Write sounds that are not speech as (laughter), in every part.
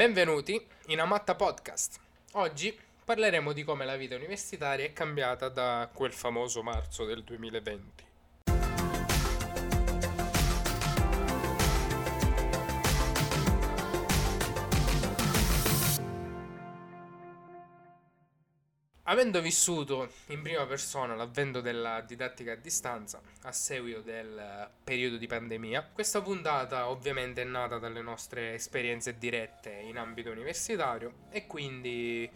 Benvenuti in Amatta Podcast. Oggi parleremo di come la vita universitaria è cambiata da quel famoso marzo del 2020. Avendo vissuto in prima persona l'avvento della didattica a distanza a seguito del periodo di pandemia, questa puntata ovviamente è nata dalle nostre esperienze dirette in ambito universitario e quindi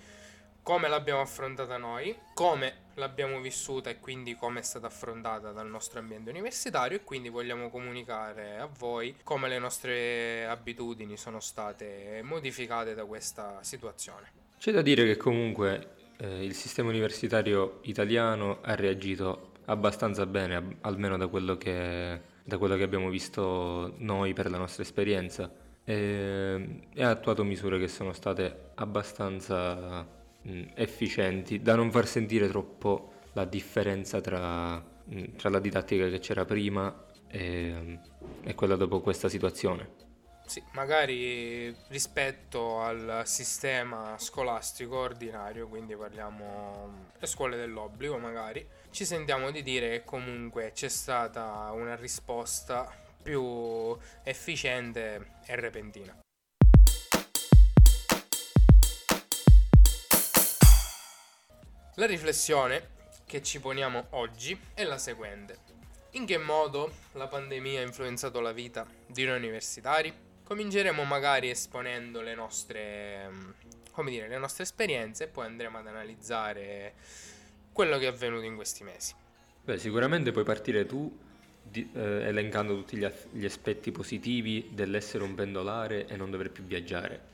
come l'abbiamo affrontata noi, come l'abbiamo vissuta e quindi come è stata affrontata dal nostro ambiente universitario e quindi vogliamo comunicare a voi come le nostre abitudini sono state modificate da questa situazione. C'è da dire che comunque eh, il sistema universitario italiano ha reagito abbastanza bene, almeno da quello che, da quello che abbiamo visto noi per la nostra esperienza, e, e ha attuato misure che sono state abbastanza mh, efficienti da non far sentire troppo la differenza tra, mh, tra la didattica che c'era prima e, e quella dopo questa situazione. Sì, magari rispetto al sistema scolastico ordinario, quindi parliamo le scuole dell'obbligo magari, ci sentiamo di dire che comunque c'è stata una risposta più efficiente e repentina. La riflessione che ci poniamo oggi è la seguente. In che modo la pandemia ha influenzato la vita di noi universitari? Cominceremo magari esponendo le nostre, mm, come dire, le nostre esperienze e poi andremo ad analizzare quello che è avvenuto in questi mesi. Beh, sicuramente puoi partire tu di, eh, elencando tutti gli, gli aspetti positivi dell'essere un pendolare e non dover più viaggiare.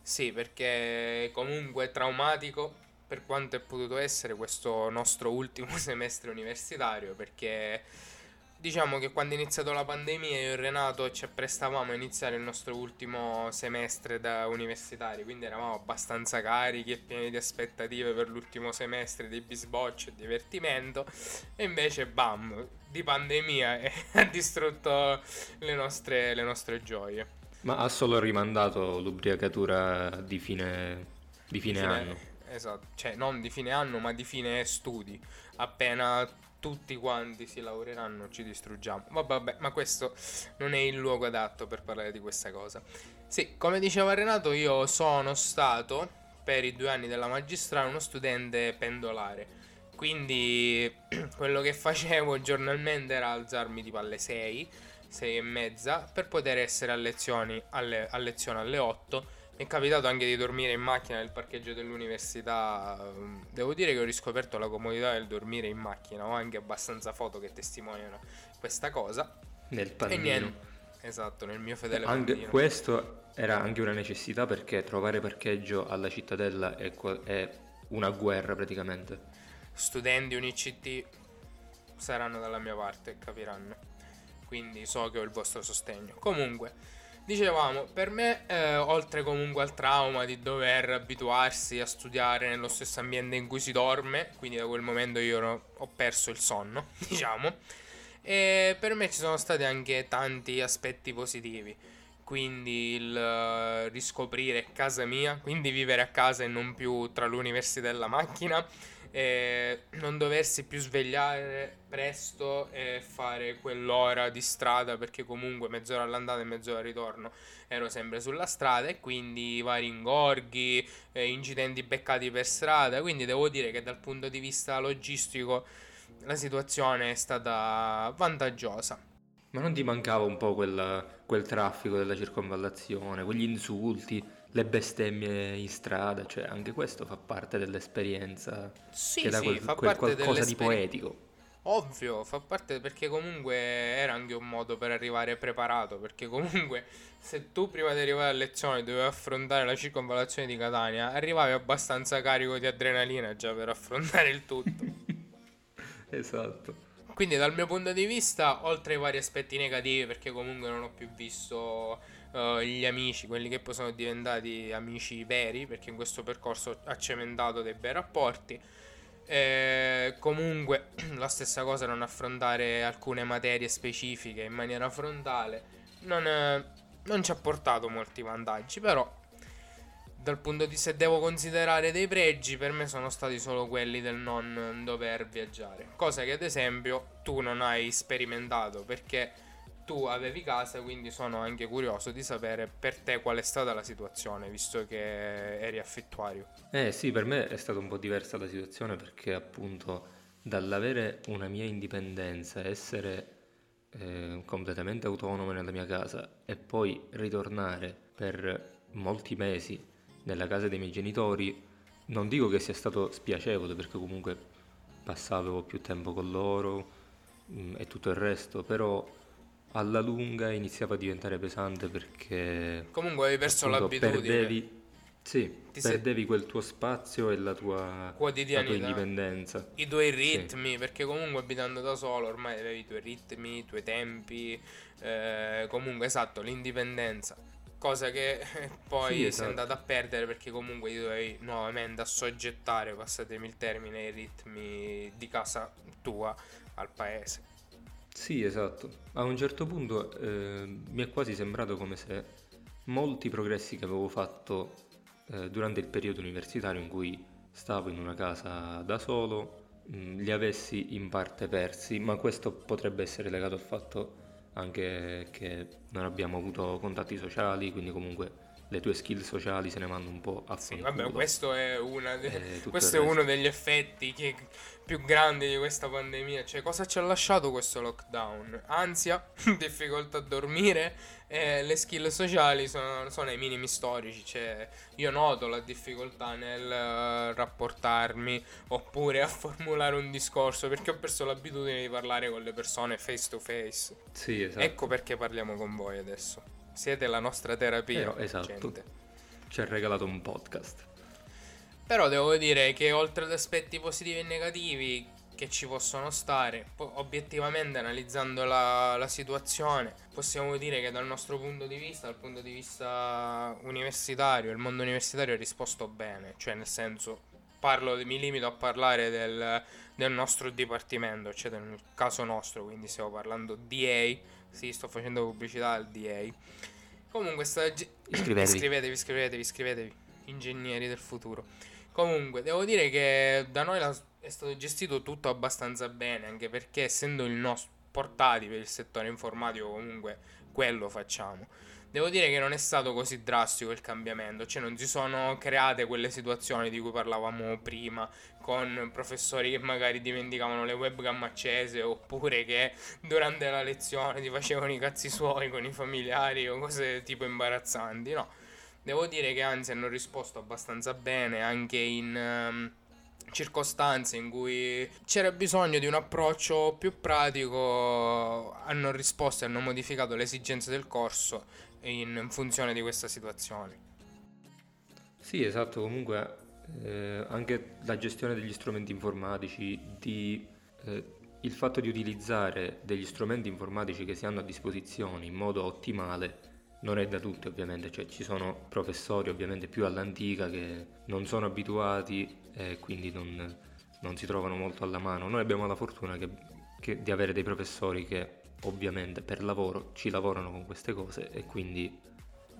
Sì, perché comunque è traumatico per quanto è potuto essere questo nostro ultimo (laughs) semestre universitario, perché Diciamo che quando è iniziata la pandemia io e Renato ci apprestavamo a iniziare il nostro ultimo semestre da universitari, quindi eravamo abbastanza carichi e pieni di aspettative per l'ultimo semestre di bisboccio e divertimento e invece bam, di pandemia (laughs) ha distrutto le nostre, le nostre gioie. Ma ha solo rimandato l'ubriacatura di fine, di fine, di fine anno. Esatto, cioè non di fine anno ma di fine studi. Appena tutti quanti si laureeranno ci distruggiamo. Vabbè, ma questo non è il luogo adatto per parlare di questa cosa. Sì, come diceva Renato, io sono stato per i due anni della magistrale uno studente pendolare. Quindi (clears throat) quello che facevo giornalmente era alzarmi tipo alle 6, 6 e mezza per poter essere a, lezioni, alle, a lezione alle 8 mi è capitato anche di dormire in macchina nel parcheggio dell'università. Devo dire che ho riscoperto la comodità del dormire in macchina. Ho anche abbastanza foto che testimoniano questa cosa. Nel pandino. Esatto, nel mio fedele anche pandino. Questo era anche una necessità perché trovare parcheggio alla cittadella è, è una guerra praticamente. Studenti UniCT saranno dalla mia parte, capiranno. Quindi so che ho il vostro sostegno. Comunque. Dicevamo, per me, eh, oltre comunque al trauma di dover abituarsi a studiare nello stesso ambiente in cui si dorme, quindi da quel momento io ho perso il sonno, (laughs) diciamo, e per me ci sono stati anche tanti aspetti positivi. Quindi il uh, riscoprire casa mia, quindi vivere a casa e non più tra l'università e la macchina e non doversi più svegliare presto e fare quell'ora di strada perché comunque mezz'ora all'andata e mezz'ora al ritorno ero sempre sulla strada e quindi vari ingorghi, eh, incidenti beccati per strada, quindi devo dire che dal punto di vista logistico la situazione è stata vantaggiosa. Ma non ti mancava un po' quel, quel traffico della circonvallazione, quegli insulti? Le bestemmie in strada, cioè anche questo fa parte dell'esperienza sì, che dà sì, quel, fa quel parte qualcosa di poetico. Ovvio, fa parte perché comunque era anche un modo per arrivare preparato, perché comunque se tu prima di arrivare a lezione dovevi affrontare la circonvallazione di Catania, arrivavi abbastanza carico di adrenalina già per affrontare il tutto. (laughs) esatto. Quindi dal mio punto di vista, oltre ai vari aspetti negativi, perché comunque non ho più visto uh, gli amici, quelli che poi sono diventati amici veri, perché in questo percorso ha cementato dei bei rapporti. E comunque (clears throat) la stessa cosa non affrontare alcune materie specifiche in maniera frontale non, non ci ha portato molti vantaggi, però dal punto di se devo considerare dei pregi, per me sono stati solo quelli del non dover viaggiare. Cosa che ad esempio tu non hai sperimentato perché tu avevi casa, quindi sono anche curioso di sapere per te qual è stata la situazione, visto che eri affittuario. Eh sì, per me è stata un po' diversa la situazione perché appunto dall'avere una mia indipendenza, essere eh, completamente autonomo nella mia casa e poi ritornare per molti mesi nella casa dei miei genitori, non dico che sia stato spiacevole perché comunque passavo più tempo con loro mh, mm, e tutto il resto, però alla lunga iniziava a diventare pesante perché comunque avevi perso appunto, l'abitudine. Perdevi, sì, Ti perdevi sei... quel tuo spazio e la tua, quotidianità, la tua indipendenza. I tuoi ritmi, sì. perché comunque abitando da solo ormai avevi i tuoi ritmi, i tuoi tempi, eh, comunque esatto, l'indipendenza cosa che (laughs) poi sì, esatto. sei andato a perdere perché comunque ti dovevi nuovamente assoggettare, passatemi il termine, i ritmi di casa tua al paese. Sì, esatto. A un certo punto eh, mi è quasi sembrato come se molti progressi che avevo fatto eh, durante il periodo universitario in cui stavo in una casa da solo mh, mm, li avessi in parte persi, ma questo potrebbe essere legato al fatto anche che non abbiamo avuto contatti sociali, quindi comunque le tue skill sociali se ne vanno un po' a sì, vabbè, questo è, de- eh, questo è uno degli effetti che, più grandi di questa pandemia. Cioè, cosa ci ha lasciato questo lockdown? Ansia, (laughs) difficoltà a dormire e le skill sociali sono, sono ai minimi storici. Cioè, io noto la difficoltà nel uh, rapportarmi oppure a (laughs) formulare un discorso perché ho perso l'abitudine di parlare con le persone face to face. Sì, esatto. Ecco perché parliamo con voi adesso. Siete la nostra terapia. Eh, esatto. Gente. Ci ha regalato un podcast. Però devo dire che oltre ad aspetti positivi e negativi che ci possono stare, obiettivamente analizzando la, la, situazione, possiamo dire che dal nostro punto di vista, dal punto di vista universitario, il mondo universitario ha risposto bene, cioè nel senso, parlo, mi limito a parlare del, del nostro dipartimento, cioè nel caso nostro, quindi stiamo parlando DA, sì, sto facendo pubblicità al DA. Comunque, sta... iscrivetevi. iscrivetevi, iscrivetevi, iscrivetevi, ingegneri del futuro. Comunque, devo dire che da noi la... è stato gestito tutto abbastanza bene, anche perché essendo il nostro portati per il settore informatico, comunque quello facciamo. Devo dire che non è stato così drastico il cambiamento, cioè non si sono create quelle situazioni di cui parlavamo prima, con professori che magari dimenticavano le webcam accese oppure che durante la lezione ti facevano i cazzi suoi con i familiari o cose tipo imbarazzanti, no. Devo dire che anzi hanno risposto abbastanza bene anche in... Um, circostanze in cui c'era bisogno di un approccio più pratico hanno risposto e hanno modificato le esigenze del corso in funzione di questa situazione. Sì, esatto, comunque eh, anche la gestione degli strumenti informatici, di, eh, il fatto di utilizzare degli strumenti informatici che si hanno a disposizione in modo ottimale non è da tutti ovviamente, cioè ci sono professori ovviamente più all'antica che non sono abituati e quindi non, non si trovano molto alla mano. Noi abbiamo la fortuna che, che, di avere dei professori che ovviamente per lavoro ci lavorano con queste cose e quindi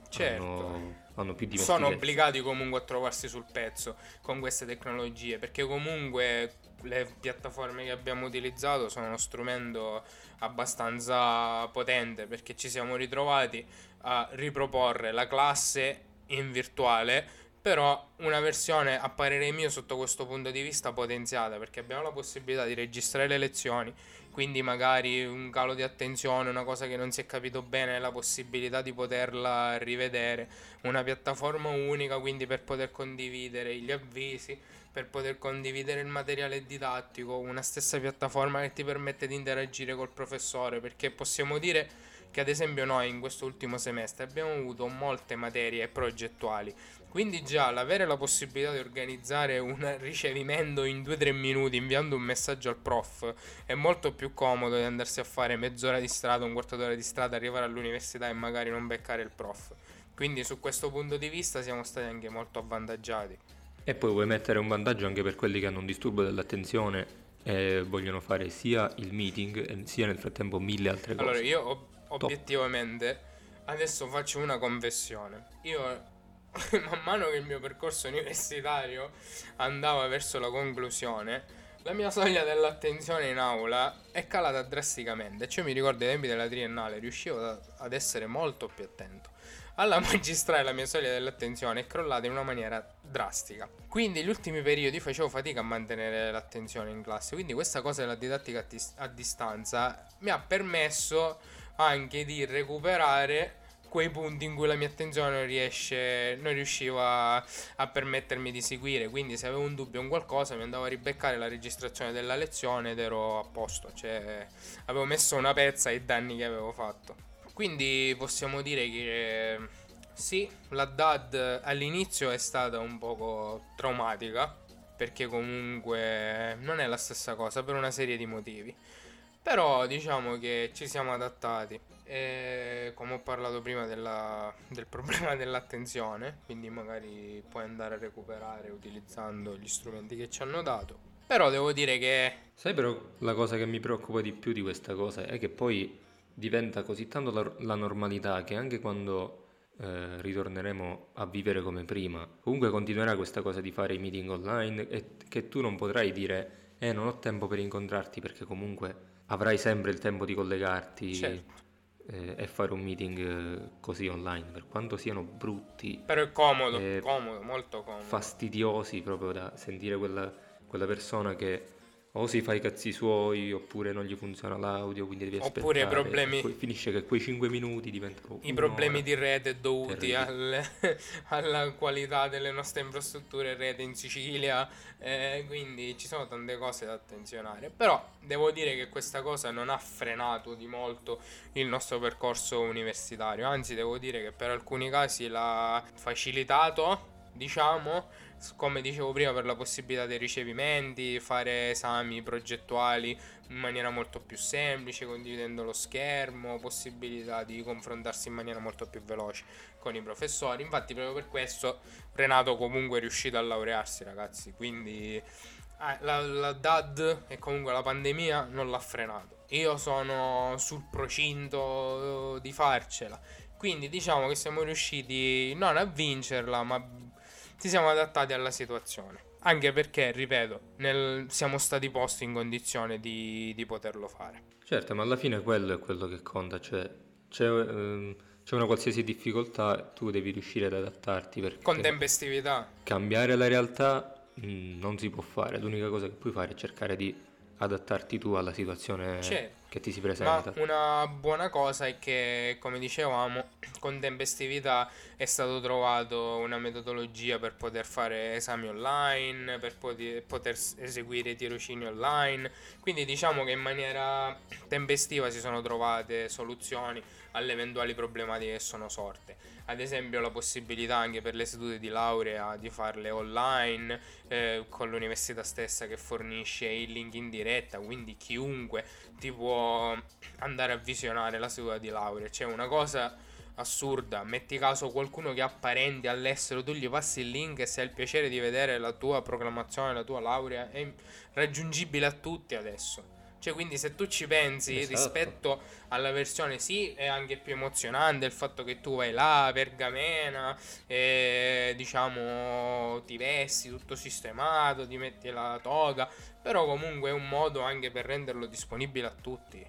certo. hanno, hanno più dimestichezza. Sono obbligati comunque a trovarsi sul pezzo con queste tecnologie perché comunque le piattaforme che abbiamo utilizzato sono uno strumento abbastanza potente perché ci siamo ritrovati a riproporre la classe in virtuale però una versione a parere mio sotto questo punto di vista potenziata perché abbiamo la possibilità di registrare le lezioni quindi magari un calo di attenzione, una cosa che non si è capito bene, la possibilità di poterla rivedere, una piattaforma unica quindi per poter condividere gli avvisi, per poter condividere il materiale didattico, una stessa piattaforma che ti permette di interagire col professore, perché possiamo dire che ad esempio noi in questo ultimo semestre abbiamo avuto molte materie progettuali quindi già l'avere la possibilità di organizzare un ricevimento in 2-3 minuti inviando un messaggio al prof è molto più comodo di andarsi a fare mezz'ora di strada, un quarto d'ora di strada, arrivare all'università e magari non beccare il prof. Quindi su questo punto di vista siamo stati anche molto avvantaggiati. E poi vuoi mettere un vantaggio anche per quelli che hanno un disturbo dell'attenzione e vogliono fare sia il meeting sia nel frattempo mille altre cose. Allora io ob- obiettivamente adesso faccio una confessione. Io (laughs) man mano che il mio percorso universitario andava verso la conclusione, la mia soglia dell'attenzione in aula è calata drasticamente. Cioè, mi ricordo ai tempi della triennale, riuscivo ad essere molto più attento. Alla magistrale la mia soglia dell'attenzione è crollata in una maniera drastica. Quindi gli ultimi periodi facevo fatica a mantenere l'attenzione in classe. Quindi questa cosa della didattica a, dis- a distanza mi ha permesso anche di recuperare quei punti in cui la mia attenzione non, riesce, non riusciva a, a, permettermi di seguire. Quindi, se avevo un dubbio in qualcosa, mi andavo a ribeccare la registrazione della lezione ed ero a posto. Cioè, avevo messo una pezza ai danni che avevo fatto. Quindi possiamo dire che sì, la DAD all'inizio è stata un poco traumatica, perché comunque non è la stessa cosa per una serie di motivi. Però diciamo che ci siamo adattati. E come ho parlato prima della, del problema (laughs) dell'attenzione, quindi magari puoi andare a recuperare utilizzando gli strumenti che ci hanno dato. Però devo dire che... Sai però la cosa che mi preoccupa di più di questa cosa è che poi diventa così tanto la, la normalità che anche quando eh, ritorneremo a vivere come prima, comunque continuerà questa cosa di fare i meeting online e che tu non potrai dire eh non ho tempo per incontrarti perché comunque avrai sempre il tempo di collegarti certo. Eh, e fare un meeting eh, così online, per quanto siano brutti. Però è comodo, comodo, molto comodo. Fastidiosi proprio da sentire quella, quella persona che o si fa i cazzi suoi oppure non gli funziona l'audio, quindi devi aspettare. Oppure problemi... Poi finisce che quei 5 minuti diventano... I problemi di rete dovuti alle, (laughs) alla qualità delle nostre infrastrutture rete in Sicilia, eh, quindi ci sono tante cose da attenzionare. Però devo dire che questa cosa non ha frenato di molto il nostro percorso universitario, anzi devo dire che per alcuni casi l'ha facilitato, diciamo come dicevo prima, per la possibilità dei ricevimenti, fare esami progettuali in maniera molto più semplice, condividendo lo schermo, possibilità di confrontarsi in maniera molto più veloce con i professori. Infatti, proprio per questo Renato comunque è riuscito a laurearsi, ragazzi. Quindi eh, la, la DAD e comunque la pandemia non l'ha frenato. Io sono sul procinto di farcela. Quindi diciamo che siamo riusciti non a vincerla, ma ci siamo adattati alla situazione. Anche perché, ripeto, nel, siamo stati posti in condizione di, di, poterlo fare. Certo, ma alla fine quello è quello che conta, cioè c'è, ehm, c'è una qualsiasi difficoltà, tu devi riuscire ad adattarti. Con tempestività. Cambiare la realtà mh, mm, non si può fare, l'unica cosa che puoi fare è cercare di adattarti tu alla situazione certo. Che ti si presenta. Ma una buona cosa è che, come dicevamo, con tempestività è stato trovato una metodologia per poter fare esami online, per poter, eseguire tirocini online. Quindi diciamo che in maniera tempestiva si sono trovate soluzioni alle eventuali problematiche che sono sorte. Ad esempio la possibilità anche per le sedute di laurea di farle online eh, con l'università stessa che fornisce il link in diretta, quindi chiunque ti può andare a visionare la seduta di laurea. C'è una cosa assurda, metti caso qualcuno che ha parenti all'estero, tu gli passi il link e se hai il piacere di vedere la tua proclamazione, la tua laurea, è raggiungibile a tutti adesso. Cioè, quindi se tu ci pensi esatto. rispetto alla versione, sì, è anche più emozionante il fatto che tu vai là, pergamena, e diciamo ti vesti tutto sistemato, ti metti la toga, però comunque è un modo anche per renderlo disponibile a tutti.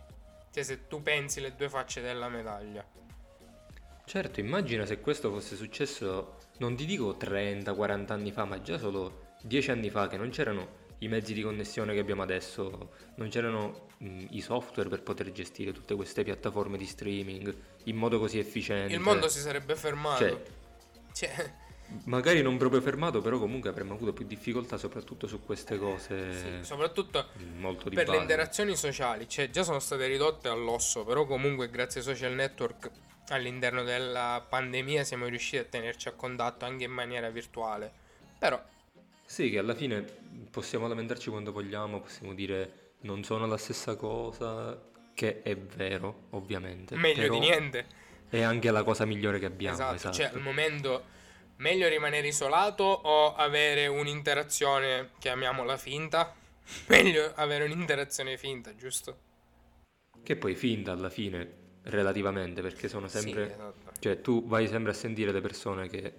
Cioè, se tu pensi le due facce della medaglia. Certo, immagina se questo fosse successo, non ti dico 30-40 anni fa, ma già solo 10 anni fa che non c'erano i mezzi di connessione che abbiamo adesso, non c'erano mh, i software per poter gestire tutte queste piattaforme di streaming in modo così efficiente. Il mondo si sarebbe fermato. Cioè, cioè. Magari non proprio fermato, però comunque avremmo avuto più difficoltà soprattutto su queste cose. Sì, soprattutto molto per base. le interazioni sociali, cioè già sono state ridotte all'osso, però comunque grazie ai social network all'interno della pandemia siamo riusciti a tenerci a contatto anche in maniera virtuale. Però sì, che alla fine possiamo lamentarci quando vogliamo, possiamo dire non sono la stessa cosa, che è vero, ovviamente. Meglio di niente. È anche la cosa migliore che abbiamo. Esatto, esatto. cioè al momento meglio rimanere isolato o avere un'interazione, chiamiamola finta? (laughs) meglio avere un'interazione finta, giusto? Che poi finta alla fine, relativamente, perché sono sempre... Sì, esatto. Cioè tu vai sempre a sentire le persone che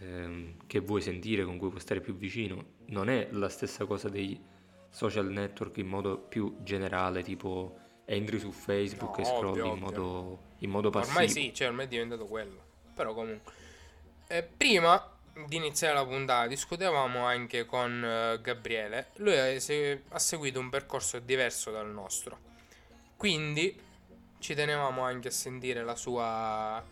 ehm, che vuoi sentire, con cui puoi stare più vicino. Non è la stessa cosa dei social network in modo più generale, tipo entri su Facebook No, e scrolli ovvio, in ovvio. modo, in modo passivo. Ormai sì, cioè ormai è diventato quello. Però comunque. Eh, prima di iniziare la puntata discutevamo anche con eh, Gabriele. Lui ha seguito un percorso diverso dal nostro. Quindi ci tenevamo anche a sentire la sua,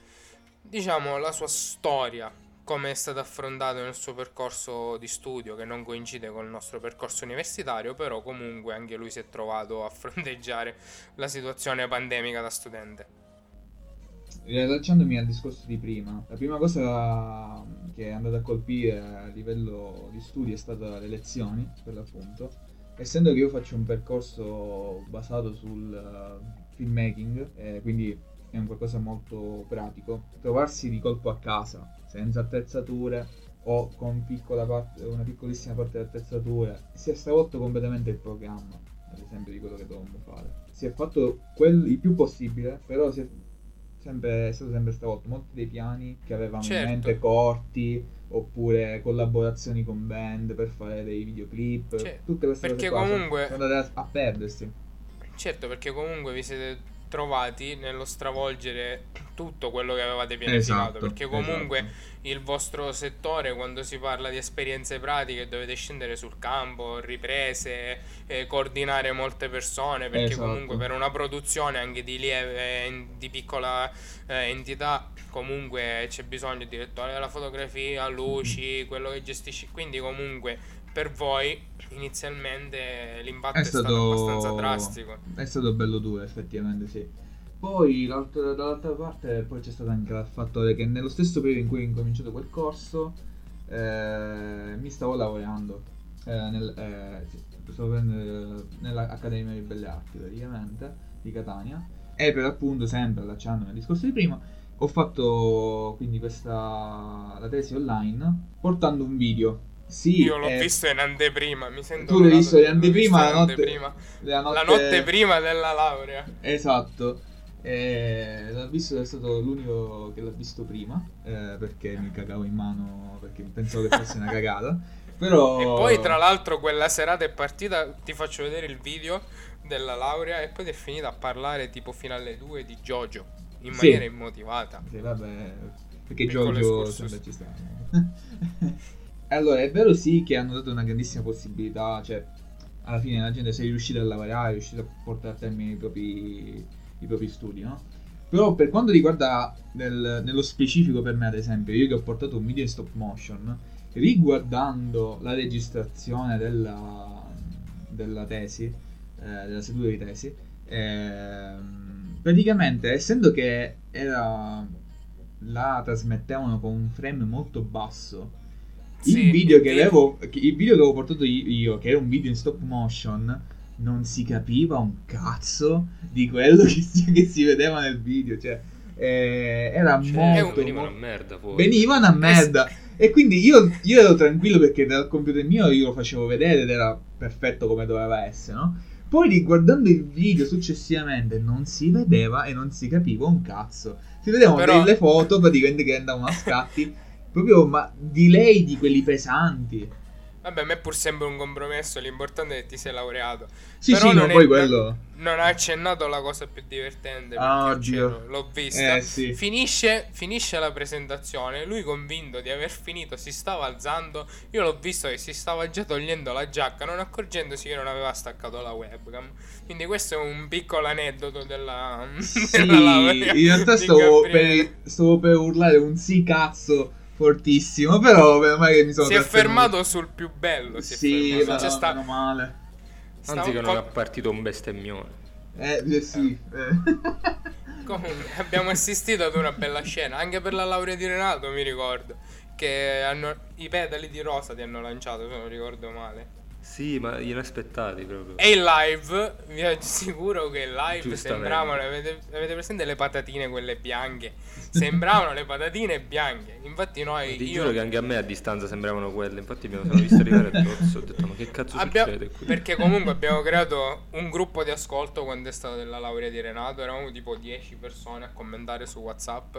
diciamo, la sua storia, come è stato affrontato nel suo percorso di studio, che non coincide con il nostro percorso universitario, però comunque anche lui si è trovato a (laughs) fronteggiare la situazione pandemica da studente. Riallacciandomi al discorso di prima, la prima cosa che è andata a colpire a livello di studi è stata le lezioni, per l'appunto. Essendo che io faccio un percorso basato sul eh, filmmaking, eh, quindi è un qualcosa molto pratico, trovarsi di colpo a casa, senza attrezzature o con piccola parte- una piccolissima parte di attrezzature, si è stravolto completamente il programma, ad esempio, di quello che dovevamo fare. Si è fatto quel- il più possibile, però si è sempre, è stato sempre stravolto. Molti dei piani che avevamo Certo. in mente corti, oppure collaborazioni con band per fare dei videoclip, Cioè, tutte queste perché cose comunque- sono andate a, a perdersi. Certo, perché comunque vi siete trovati nello stravolgere tutto quello che avevate pianificato. Esatto, perché comunque esatto. il vostro settore, quando si parla di esperienze pratiche, dovete scendere sul campo, riprese, eh, coordinare molte persone. Perché Esatto. comunque per una produzione anche di lieve, di piccola eh, entità, comunque c'è bisogno del direttore della fotografia, luci, quello che gestisci. Quindi comunque per voi inizialmente l'impatto è, È stato, stato abbastanza drastico. È stato bello duro, effettivamente, sì. Poi l'altra- dall'altra parte poi c'è stato anche il fattore che nello stesso periodo in cui ho incominciato quel corso eh, mi stavo laureando eh, nel, eh, stavo prendendo- nell'Accademia di Belle Arti praticamente di Catania e per appunto sempre allacciandomi al discorso di prima ho fatto quindi questa la tesi online portando un video. Sì, Io l'ho eh, visto in anteprima, mi sento Tu l'hai visto in anteprima, visto in la notte- la La notte prima della laurea. Esatto. Eh, l'ha visto è stato l'unico che l'ha visto prima eh, perché mi cagavo in mano perché pensavo che fosse una cagata. Però E poi tra l'altro quella serata è partita, ti faccio vedere il video della laurea e poi ti è finita a parlare tipo fino alle 2 di Jojo in Sì. maniera immotivata. Sì, vabbè, perché Piccolo excursus. sempre ci sta. Allora, è vero sì che hanno dato una grandissima possibilità, cioè alla fine la gente sei riuscita a lavorare, è riuscita a portare a termine i propri, i propri studi, no? Però per quanto riguarda nel- nello specifico per me, ad esempio, io che ho portato un video in stop motion, riguardando la registrazione della, della tesi, eh, della seduta di tesi, ehm, praticamente essendo che era la trasmettevano con un frame molto basso, Sì, il, video che avevo, il video che avevo portato io, che era un video in stop motion, non si capiva un cazzo di quello (laughs) che si, che si vedeva nel video. Cioè, eh, era Cioè, molto. venivano a mo- merda poi. venivano a merda. E quindi io, io ero tranquillo perché dal computer mio io lo facevo vedere ed era perfetto come doveva essere, no? Poi riguardando il video successivamente non si vedeva e non si capiva un cazzo. Si vedevano Però- delle foto praticamente che andavano a scatti, (laughs) proprio ma delay di quelli pesanti. Vabbè, a me pur sembra un compromesso, l'importante è che ti sei laureato. Sì, Però sì, non ma è- poi quello... Non ha accennato la cosa più divertente perché Ah, io oddio. c'ero, l'ho vista. Eh, sì. Finisce, finisce la presentazione, lui convinto di aver finito si stava alzando, io l'ho visto che si stava già togliendo la giacca, non accorgendosi che non aveva staccato la webcam. Quindi questo è un piccolo aneddoto della, (laughs) Sì, della in realtà stavo per, stavo per urlare un sì cazzo fortissimo, però meno male che mi sono Si è fermato sul più bello, si è Sì, fermato. ma C'è sta- meno male. Anzi che non po'- è partito un bestemmione. Eh, eh, sì. eh. (laughs) Comunque, abbiamo assistito ad una bella scena, anche per la laurea di Renato, mi ricordo, che hanno, i pedali di rosa ti hanno lanciato, se non ricordo male. Sì, ma inaspettati proprio. E in live, vi assicuro che in live sembravano, avete, avete presente le patatine quelle bianche? Sembravano le patatine bianche. Infatti noi, Ti io, giuro che anche a me a distanza sembravano quelle. Infatti mi sono visto arrivare addosso. Ho detto, ma che cazzo Abbia- succede qui? perché comunque abbiamo creato un gruppo di ascolto quando è stata della laurea di Renato, eravamo tipo 10 persone a commentare su Whatsapp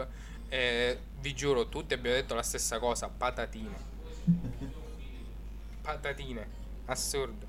e vi giuro, tutti abbiamo detto la stessa cosa, patatine. patatine, assurdo.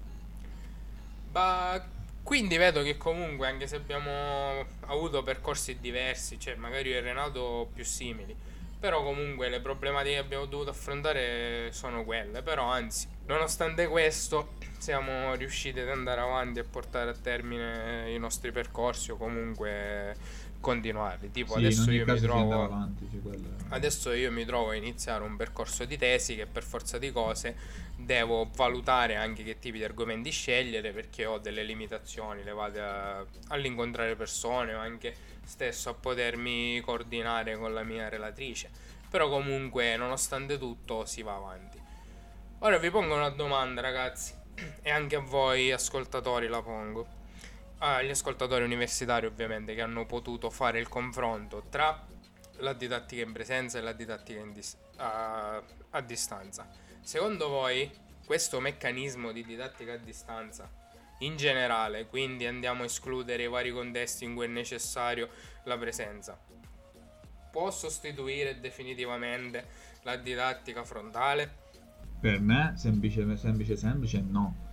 Ma quindi vedo che comunque, anche se abbiamo avuto percorsi diversi, cioè magari io e Renato più simili, però comunque le problematiche che abbiamo dovuto affrontare sono quelle. Però anzi, nonostante questo, siamo riusciti ad andare avanti e portare a termine i nostri percorsi o comunque continuarli. Tipo Sì, adesso io trovo... avanti, cioè, Adesso io mi trovo a iniziare un percorso di tesi che per forza di cose devo valutare anche che tipi di argomenti scegliere perché ho delle limitazioni levate a- all'incontrare persone o anche stesso a potermi coordinare con la mia relatrice. Però comunque, nonostante tutto, si va avanti. Ora vi pongo una domanda, ragazzi, (clears throat) e anche a voi ascoltatori la pongo. Agli ascoltatori universitari, ovviamente, che hanno potuto fare il confronto tra la didattica in presenza e la didattica dis- a, a distanza. Secondo voi questo meccanismo di didattica a distanza in generale, quindi andiamo a escludere i vari contesti in cui è necessario la presenza, può sostituire definitivamente la didattica frontale Per me, semplice, semplice, semplice, no.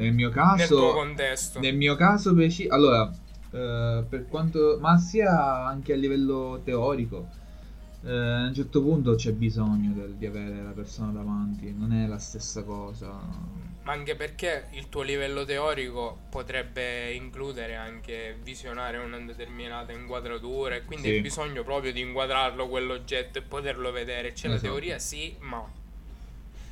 Nel mio nel tuo caso, contesto? nel mio caso allora, eh, per quanto, ma sia anche a livello teorico, eh, a un certo punto c'è bisogno del- di avere la persona davanti, non è la stessa cosa. Ma anche perché il tuo livello teorico potrebbe includere anche visionare una determinata inquadratura e quindi Sì. hai bisogno proprio di inquadrarlo quell'oggetto e poterlo vedere. C'è la Esatto. teoria sì, ma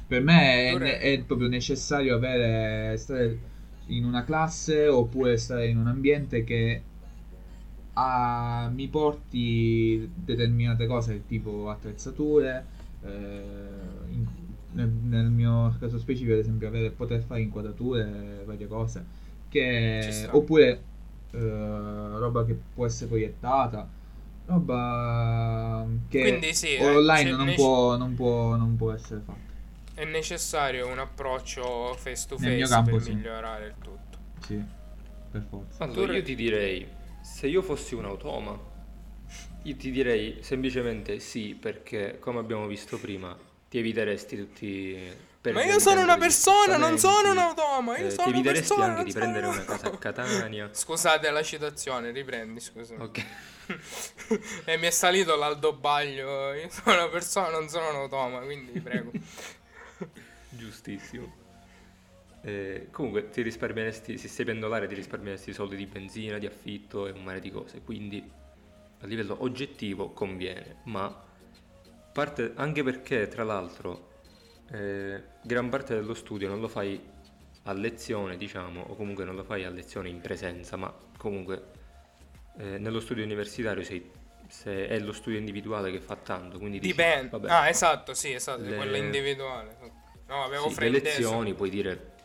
Per me è, è proprio necessario avere, stare in una classe oppure stare in un ambiente che ha- mi porti determinate cose tipo attrezzature, eh, in- nel, nel mio caso specifico ad esempio avere, poter fare inquadrature, varie cose, che, oppure eh, roba che può essere proiettata, roba che sì, eh, online c'è non, nec- può, non, può, non può essere fatta. È necessario un approccio face to face per sì. migliorare il tutto. Sì, per forza. Allora, io ti direi, se io fossi un automa, io ti direi semplicemente sì, perché come abbiamo visto prima, ti eviteresti tutti... Ma io sono una persona, non sono un automa, io eh, sono Ti una eviteresti persona, anche di prendere un una casa a. Catania. (laughs) Scusate la citazione, riprendi, scusa. Ok. (laughs) e mi è salito l'aldobaglio. Io sono una persona, non sono un automa, quindi prego. (laughs) Giustissimo. Eh, comunque ti risparmieresti, se sei pendolare ti risparmieresti soldi di benzina, di affitto e un mare di cose, quindi a livello oggettivo conviene, ma parte, anche perché tra l'altro eh, gran parte dello studio non lo fai a lezione, diciamo, o comunque non lo fai a lezione in presenza, ma comunque eh, nello studio universitario sei, se è lo studio individuale che fa tanto, quindi dici, Dipende. vabbè, Ah, esatto, sì, esatto, Le- quella individuale. No, avevo sì, le lezioni puoi dire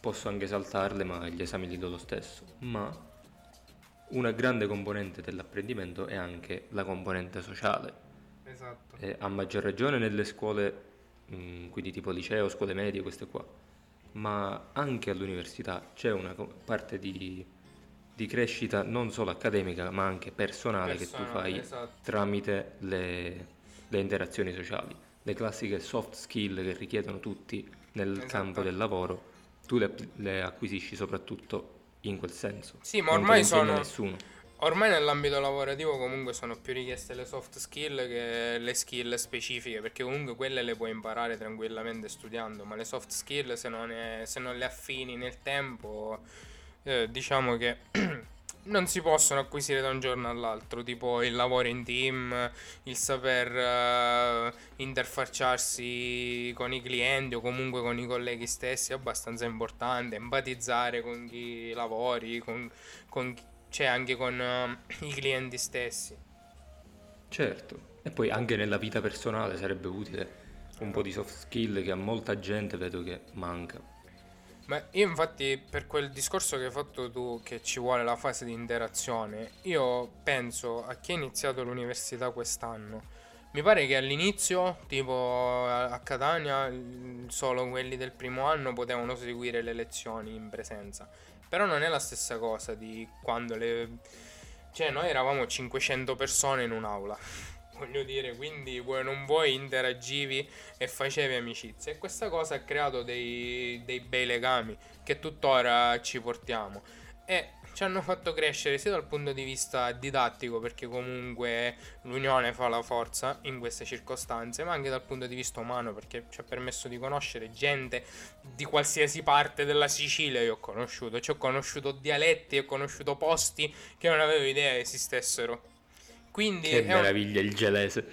posso anche saltarle, ma gli esami li do lo stesso. Ma una grande componente dell'apprendimento è anche la componente sociale. Esatto. E a maggior ragione nelle scuole, mh, quindi tipo liceo, scuole medie, queste qua. Ma anche all'università c'è una parte di, di crescita non solo accademica, ma anche personale, che tu Personale, fai esatto. tramite le, le interazioni sociali. Le classiche soft skill che richiedono tutti nel Esatto. campo del lavoro, tu le, le acquisisci soprattutto in quel senso. Sì, ma ormai sono- nessuno. Ormai nell'ambito lavorativo comunque sono più richieste le soft skill che le skill specifiche, perché comunque quelle le puoi imparare tranquillamente studiando, ma le soft skill se non, è- se non le affini nel tempo, eh, diciamo che (clears throat) non si possono acquisire da un giorno all'altro, tipo il lavoro in team, il saper eh, interfacciarsi con i clienti o comunque con i colleghi stessi è abbastanza importante, empatizzare con chi lavori, con, con cioè anche con eh, i clienti stessi. Certo, e poi anche nella vita personale sarebbe utile un po' di soft skill che a molta gente vedo che manca. Ma io infatti per quel discorso che hai fatto tu che ci vuole la fase di interazione, io penso a chi ha iniziato l'università quest'anno. Mi pare che all'inizio, tipo a Catania, il- solo quelli del primo anno potevano seguire le lezioni in presenza. Però non è la stessa cosa di quando le... Cioè noi eravamo 500 persone in un'aula. Voglio dire, quindi vuoi non vuoi interagivi e facevi amicizia. E questa cosa ha creato dei, dei bei legami che tuttora ci portiamo. E ci hanno fatto crescere sia dal punto di vista didattico perché comunque l'unione fa la forza in queste circostanze ma anche dal punto di vista umano perché ci ha permesso di conoscere gente di qualsiasi parte della Sicilia. Io ho conosciuto ci ho conosciuto dialetti ho conosciuto posti che non avevo idea esistessero quindi Che è un- meraviglia il gelese.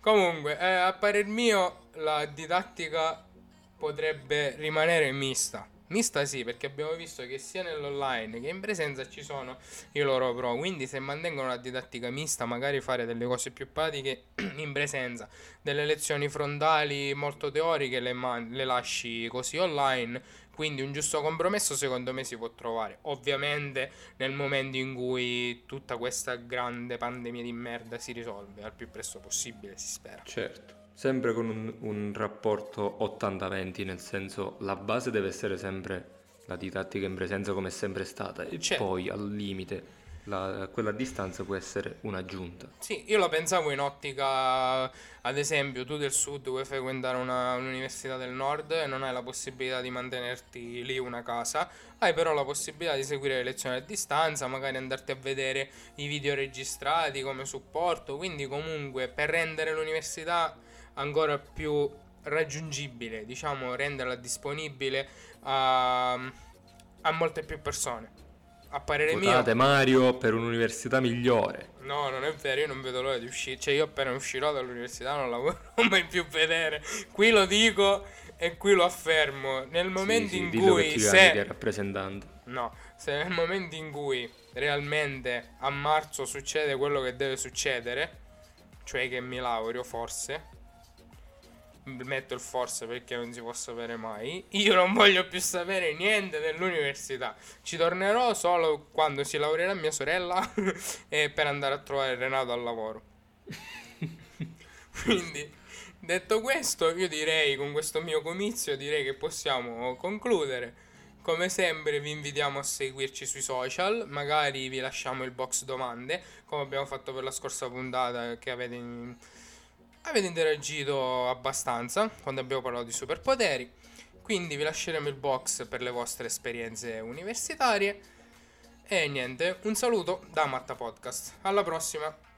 Comunque, eh, a parer mio, la didattica potrebbe rimanere mista. Mista sì, perché abbiamo visto che sia nell'online che in presenza ci sono i loro pro. Quindi, se mantengono la didattica mista, magari fare delle cose più pratiche (clears throat) in presenza, delle lezioni frontali molto teoriche le, man- le lasci così online. Quindi un giusto compromesso secondo me si può trovare. Ovviamente nel momento in cui tutta questa grande pandemia di merda si risolve al più presto possibile, si spera. Certo. Sempre con un, un rapporto 80-20, nel senso la base deve essere sempre la didattica in presenza come è sempre stata e Certo. poi al limite la- quella distanza può essere un'aggiunta. Sì, io la pensavo in ottica, ad esempio, tu del sud vuoi frequentare una- un'università del nord e non hai la possibilità di mantenerti lì una casa, hai però la possibilità di seguire le lezioni a distanza, magari andarti a vedere i video registrati come supporto, quindi comunque per rendere l'università ancora più raggiungibile, diciamo renderla disponibile a, a molte più persone. A parere mio... Votate Mario per un'università migliore. No, non è vero, io non vedo l'ora di uscire. Cioè, io appena uscirò dall'università non la (laughs) vorrò mai più vedere. Qui lo dico e qui lo affermo. Nel momento Sì, sì, in cui se rappresentante. No, se nel momento in cui realmente a marzo succede quello che deve succedere, cioè che mi laureo forse, metto il forse perché non si può sapere mai, io non voglio più sapere niente dell'università. Ci tornerò solo quando si laureerà mia sorella (laughs) e per andare a trovare Renato al lavoro. (laughs) Quindi, detto questo, io direi con questo mio comizio direi che possiamo concludere. Come sempre vi invitiamo a seguirci sui social, magari vi lasciamo il box domande, come abbiamo fatto per la scorsa puntata che avete, in- avete interagito abbastanza quando abbiamo parlato di superpoteri. Quindi vi lasceremo il box per le vostre esperienze universitarie. E niente, un saluto da Matta Podcast. Alla prossima!